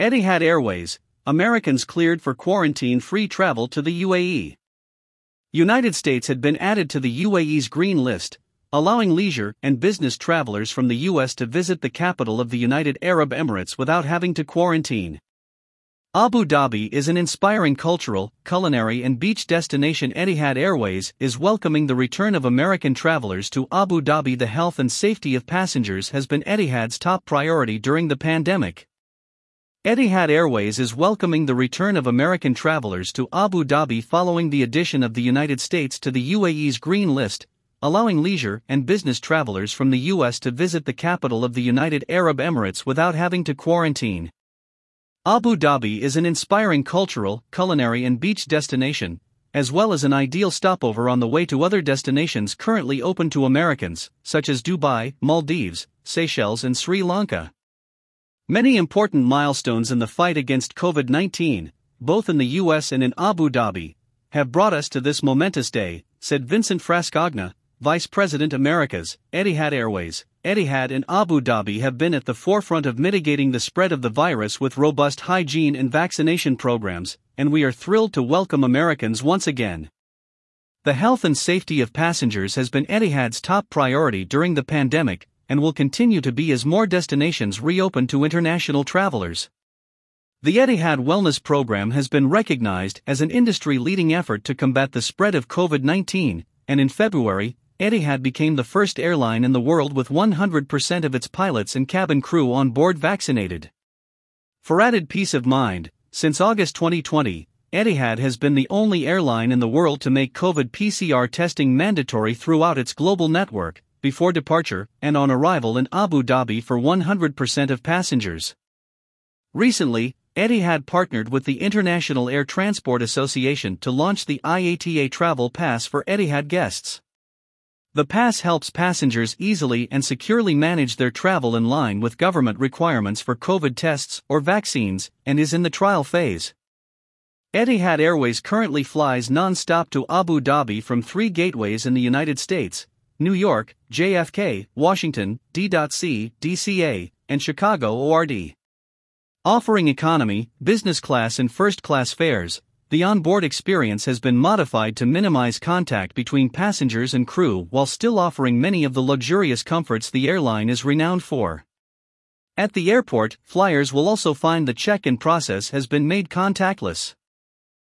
Etihad Airways, Americans cleared for quarantine free travel to the UAE. United States had been added to the UAE's green list, allowing leisure and business travelers from the US to visit the capital of the United Arab Emirates without having to quarantine. Abu Dhabi is an inspiring cultural, culinary, and beach destination. Etihad Airways is welcoming the return of American travelers to Abu Dhabi. The health and safety of passengers has been Etihad's top priority during the pandemic. Etihad Airways is welcoming the return of American travelers to Abu Dhabi following the addition of the United States to the UAE's Green List, allowing leisure and business travelers from the U.S. to visit the capital of the United Arab Emirates without having to quarantine. Abu Dhabi is an inspiring cultural, culinary, and beach destination, as well as an ideal stopover on the way to other destinations currently open to Americans, such as Dubai, Maldives, Seychelles, and Sri Lanka. Many important milestones in the fight against COVID 19, both in the US and in Abu Dhabi, have brought us to this momentous day, said Vincent Frascogna, Vice President Americas, Etihad Airways. Etihad and Abu Dhabi have been at the forefront of mitigating the spread of the virus with robust hygiene and vaccination programs, and we are thrilled to welcome Americans once again. The health and safety of passengers has been Etihad's top priority during the pandemic, and will continue to be as more destinations reopen to international travelers. The Etihad Wellness Program has been recognized as an industry leading effort to combat the spread of COVID 19, and in February, Etihad became the first airline in the world with 100% of its pilots and cabin crew on board vaccinated. For added peace of mind, since August 2020, Etihad has been the only airline in the world to make COVID PCR testing mandatory throughout its global network, before departure and on arrival in Abu Dhabi for 100% of passengers. Recently, Etihad partnered with the International Air Transport Association to launch the IATA Travel Pass for Etihad guests. The pass helps passengers easily and securely manage their travel in line with government requirements for COVID tests or vaccines and is in the trial phase. Etihad Airways currently flies non-stop to Abu Dhabi from three gateways in the United States, New York, JFK, Washington, D.C., DCA, and Chicago ORD. Offering economy, business class, and first class fares, the onboard experience has been modified to minimize contact between passengers and crew while still offering many of the luxurious comforts the airline is renowned for. At the airport, flyers will also find the check in process has been made contactless.